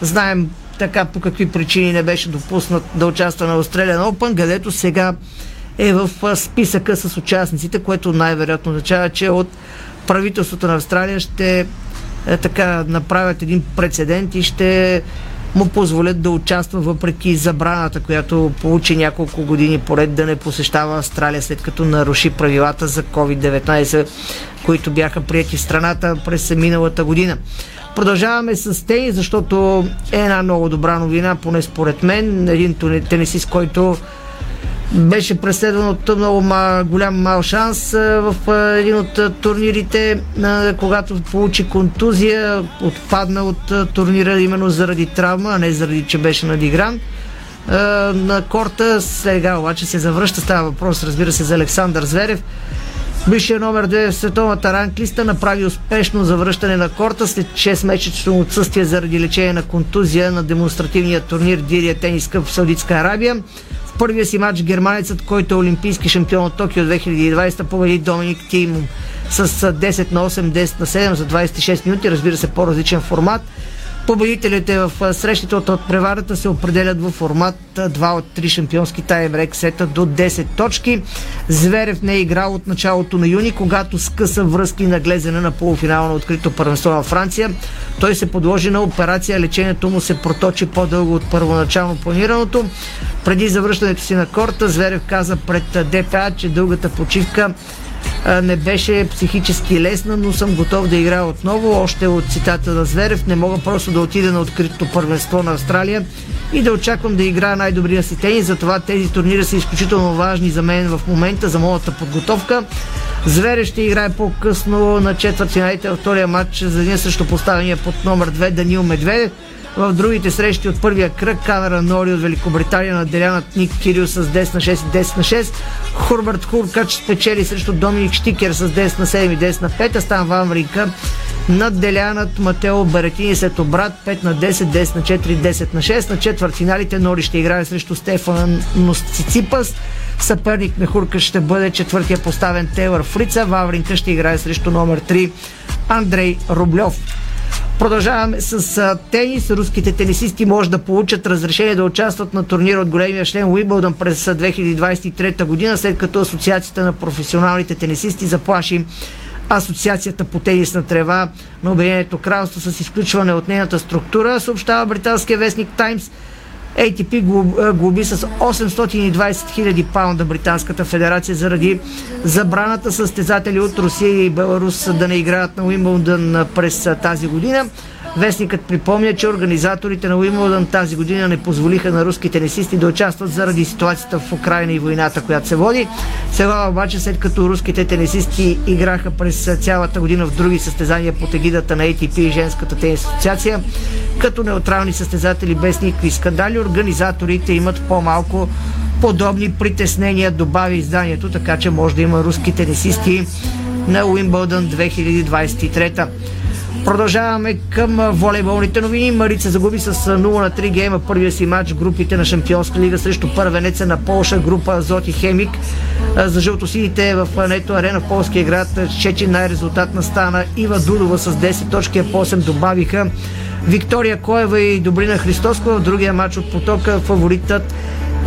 Знаем така по какви причини не беше допуснат да участва на Australian Open, където сега е в списъка с участниците, което най-вероятно означава, че от правителството на Австралия ще е, така направят един прецедент и ще му позволят да участва въпреки забраната, която получи няколко години поред да не посещава Австралия, след като наруши правилата за COVID-19, които бяха прияти в страната през миналата година. Продължаваме с тенис, защото е една много добра новина, поне според мен. Един тенисист, който беше преследван от много голям мал шанс в един от турнирите, когато получи контузия, отпадна от турнира именно заради травма, а не заради, че беше надигран на корта. Сега обаче се завръща. Става въпрос, разбира се, за Александър Зверев. Бившия номер 2 в световната ранглиста направи успешно завръщане на корта след 6-месечно отсъствие заради лечение на контузия на демонстративния турнир Дирия Тенис в Саудитска Арабия. В първия си матч германецът, който е олимпийски шампион от Токио 2020, победи Доминик Тим с 10 на 8, 10 на 7 за 26 минути, разбира се по-различен формат. Победителите в срещите от преварата се определят в формат 2 от 3 шампионски таймрек сета до 10 точки. Зверев не е играл от началото на юни, когато скъса връзки на глезене на полуфинал на открито първенство на Франция. Той се подложи на операция, лечението му се проточи по-дълго от първоначално планираното. Преди завръщането си на корта, Зверев каза пред ДПА, че дългата почивка не беше психически лесна, но съм готов да играя отново. Още от цитата на Зверев, не мога просто да отида на откритото първенство на Австралия и да очаквам да играя най-добрия си тенис. Затова тези турнири са изключително важни за мен в момента, за моята подготовка. Звере ще играе по-късно на четвърт финалите във втория матч за един срещу поставения под номер 2 Данил Медведев. В другите срещи от първия кръг Камера Нори от Великобритания наделянат Ник Кирил с 10 на 6 и 10 на 6. Хурбърт Хуркач спечели срещу Доминик Штикер с 10 на 7 и 10 на 5. Стан Вамрика надделянат Матео Баретини след обрат 5 на 10, 10 на 4, 10 на 6. На четвърт финалите Нори ще играе срещу Стефан Ностиципас. Съперник на Хурка ще бъде четвъртия поставен Тейлър Фрица. Вавринка ще играе срещу номер 3 Андрей Рублев. Продължаваме с тенис. Руските тенисисти може да получат разрешение да участват на турнира от големия член Уимбълдън през 2023 година, след като Асоциацията на професионалните тенисисти заплаши Асоциацията по тенисна трева на Обединението кралство с изключване от нейната структура, съобщава британския вестник Таймс. ATP глоби с 820 000 паунда Британската федерация заради забраната състезатели от Русия и Беларус да не играят на Уимбълдън през тази година. Вестникът припомня, че организаторите на Уимбълдън тази година не позволиха на руски тенисисти да участват заради ситуацията в Украина и войната, която се води. Сега обаче, след като руските тенисисти играха през цялата година в други състезания под егидата на ATP и Женската тенис асоциация, като неутрални състезатели без никакви скандали, организаторите имат по-малко подобни притеснения, добави изданието, така че може да има руски тенисисти на Уимбълдън 2023. Продължаваме към волейболните новини. Марица загуби с 0 на 3 гейма първия си матч групите на Шампионска лига срещу първенеца на Полша, група Азот и Хемик. За жълтосините в Нето Арена в полския град Чечи най-резултатна стана Ива Дудова с 10 точки, по 8 добавиха Виктория Коева и Добрина Христоскова. В другия матч от потока фаворитът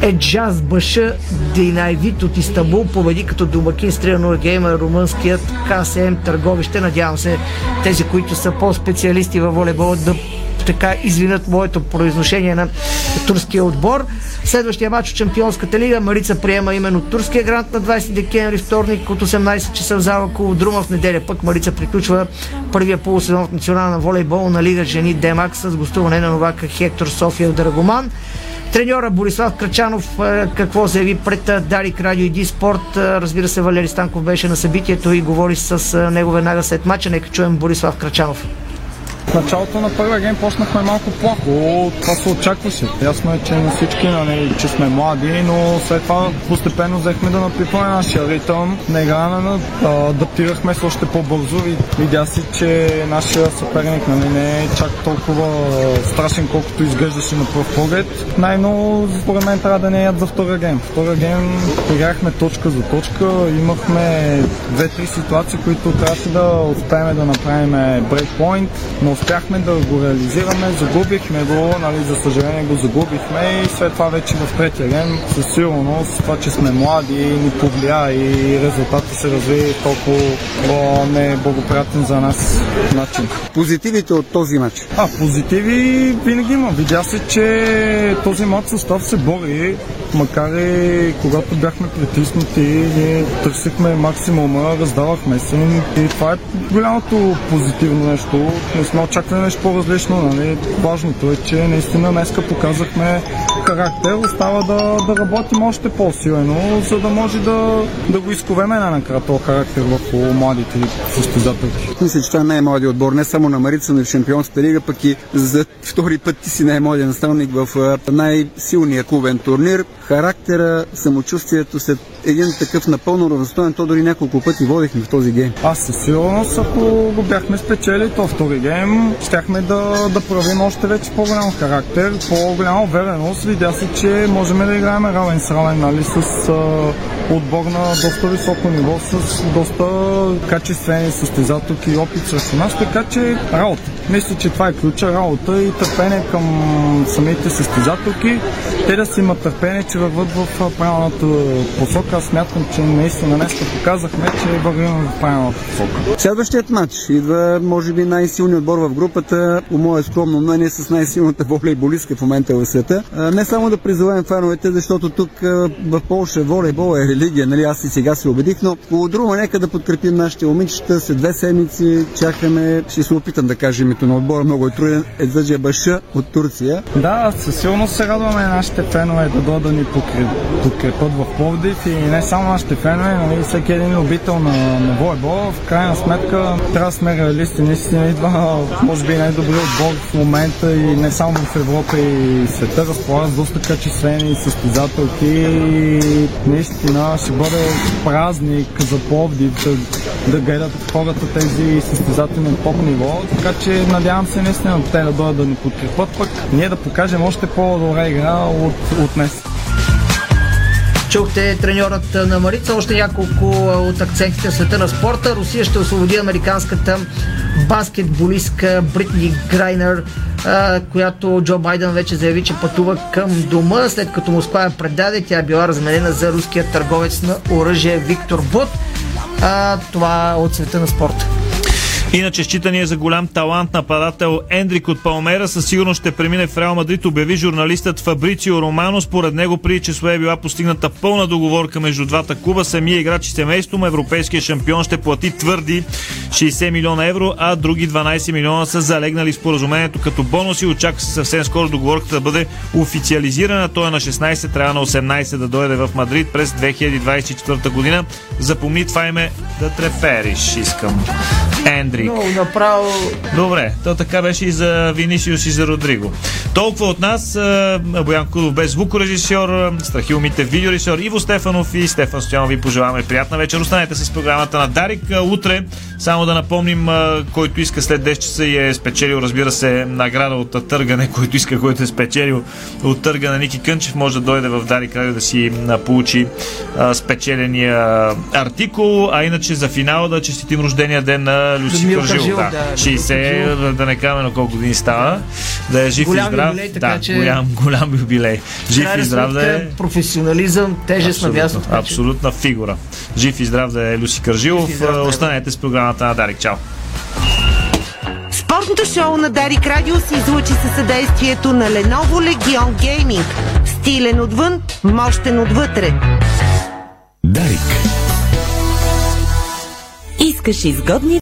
е Джаз Баша Динайвит от Истанбул победи като домакин с 3 гейма румънският КСМ Търговище. Надявам се тези, които са по-специалисти във волейбол да така извинят моето произношение на турския отбор. Следващия матч от Чемпионската лига Марица приема именно турския грант на 20 декември, вторник от 18 часа в зала Друма в неделя. Пък Марица приключва първия полусезон в национална волейболна лига жени Демак с гостуване на новака Хектор София Драгоман. Треньора Борислав Крачанов е, какво заяви пред е, Дарик Радио и Диспорт. Е, разбира се, Валери Станков беше на събитието и говори с него веднага след мача. Нека чуем Борислав Крачанов. В началото на първия гейм почнахме малко плахо. Това се очакваше. Ясно е, че на всички, нали, че сме млади, но след това постепенно взехме да напипваме нашия ритъм. На игра на адаптирахме се още по-бързо и видя си, че нашия съперник нали, не е чак толкова страшен, колкото изглеждаше на пръв поглед. Най-много, според мен, трябва да не яд за втория гейм. Втория гейм играхме точка за точка, имахме две-три ситуации, които трябваше да успеем да направим брейкпоинт, но успяхме да го реализираме, загубихме го, нали, за съжаление го загубихме и след това вече в третия ден със сигурност това, че сме млади ни повлия и резултатът се разви толкова неблагоприятен за нас начин. Позитивите от този матч? А, позитиви винаги има. Видя се, че този матч състав се бори, макар и когато бяхме притиснати, ние търсихме максимума, раздавахме се и това е голямото позитивно нещо. Не сме очаквали нещо по-различно. Нали? Важното е, че наистина днеска показахме характер, остава да, да работим още по-силено, за да може да, да го изковеме най-накрая този характер върху младите състезателки. Мисля, че това е най-младият отбор, не само на Марица, но и в Шампионската лига, пък и за втори път ти си най-младият наставник в най-силния клубен турнир. Характера, самочувствието след един такъв напълно равностоен, то дори няколко пъти водихме в този гейм. Аз със сигурност, ако го бяхме спечели то втори гейм, щяхме да, да правим още вече по-голям характер, по-голяма увереност. Видя се, че можем да играем равен с равен, нали, с отбор на доста високо ниво, с доста качествени състезателки и опит срещу нас, така че работа. Мисля, че това е ключа работа и търпение към самите състезателки. Те да си имат търпение, че върват в правилната посока. Аз смятам, че наистина днес показахме, че вървим в правилната посока. Следващият матч идва, може би, най-силният отбор в групата, по мое скромно мнение, с най-силната волейболистка в момента в света. Не само да призовем фановете, защото тук в Польша волейбол е религия, нали? Аз и сега се убедих, но по друго нека да подкрепим нашите момичета. След две седмици чакаме, ще се опитам да кажа името на отбора, много е труден, Едзаджа Баша от Турция. Да, със сигурност се радваме нашите фенове да дойдат да ни подкрепят в Пловдив и не само нашите фенове, нали, всеки един любител на, на волейбол. В крайна сметка трябва да сме реалисти. Наистина идва, може би, най-добрият отбор в момента и не само в Европа и света. Разполага с доста качествени състезателки и наистина ще бъде празник за Пловдив да, да гледат хората тези състезатели на топ ниво. Така че надявам се наистина те да дойдат да ни подкрепят, пък ние да покажем още по-добра игра от, от днес. Чухте треньорът на Марица, още няколко от акцентите в света на спорта. Русия ще освободи американската баскетболистка Бритни Грайнер, която Джо Байден вече заяви, че пътува към дома, след като Москва я предаде. Тя е била разменена за руския търговец на оръжие Виктор Бут. Това от света на спорта. Иначе считания за голям талант нападател Ендрик от Палмера със сигурност ще премине в Реал Мадрид, обяви журналистът Фабрицио Романо. Според него преди часове е била постигната пълна договорка между двата клуба. Самия играч и семейство му, европейския шампион, ще плати твърди 60 милиона евро, а други 12 милиона са залегнали споразумението като бонуси. Очаква се съвсем скоро договорката да бъде официализирана. Той е на 16, трябва на 18 да дойде в Мадрид през 2024 година. Запомни това име да трепериш, искам. Ендрик. Много направо. Добре, то така беше и за Винисиус и за Родриго. Толкова от нас. Боян Кудов без звукорежисьор, Страхил Митев видеорежисьор, Иво Стефанов и Стефан Стоянов ви пожелаваме приятна вечер. Останете с програмата на Дарик. Утре, само да напомним, който иска след 10 часа и е спечелил, разбира се, награда от търгане, който иска, който е спечелил от търга на Ники Кънчев, може да дойде в Дарик Радио да си получи спечеления артикул, а иначе за финала да честитим рождения ден на Люси Кържил. Да. да. 60, да, да не казваме на колко години става. Да е жив голям и здрав. Юбилей, така, да, че... голям, [laughs] голям юбилей. Жив и здрав да е. Професионализъм, тежест на вясно. Абсолютна фигура. Жив и здрав да е Люси Кържилов. Останете с програмата на Дарик. Чао! Спортното шоу на Дарик Радио се излучи със съдействието на Lenovo Legion Gaming. Стилен отвън, мощен отвътре. Дарик. Искаш изгодни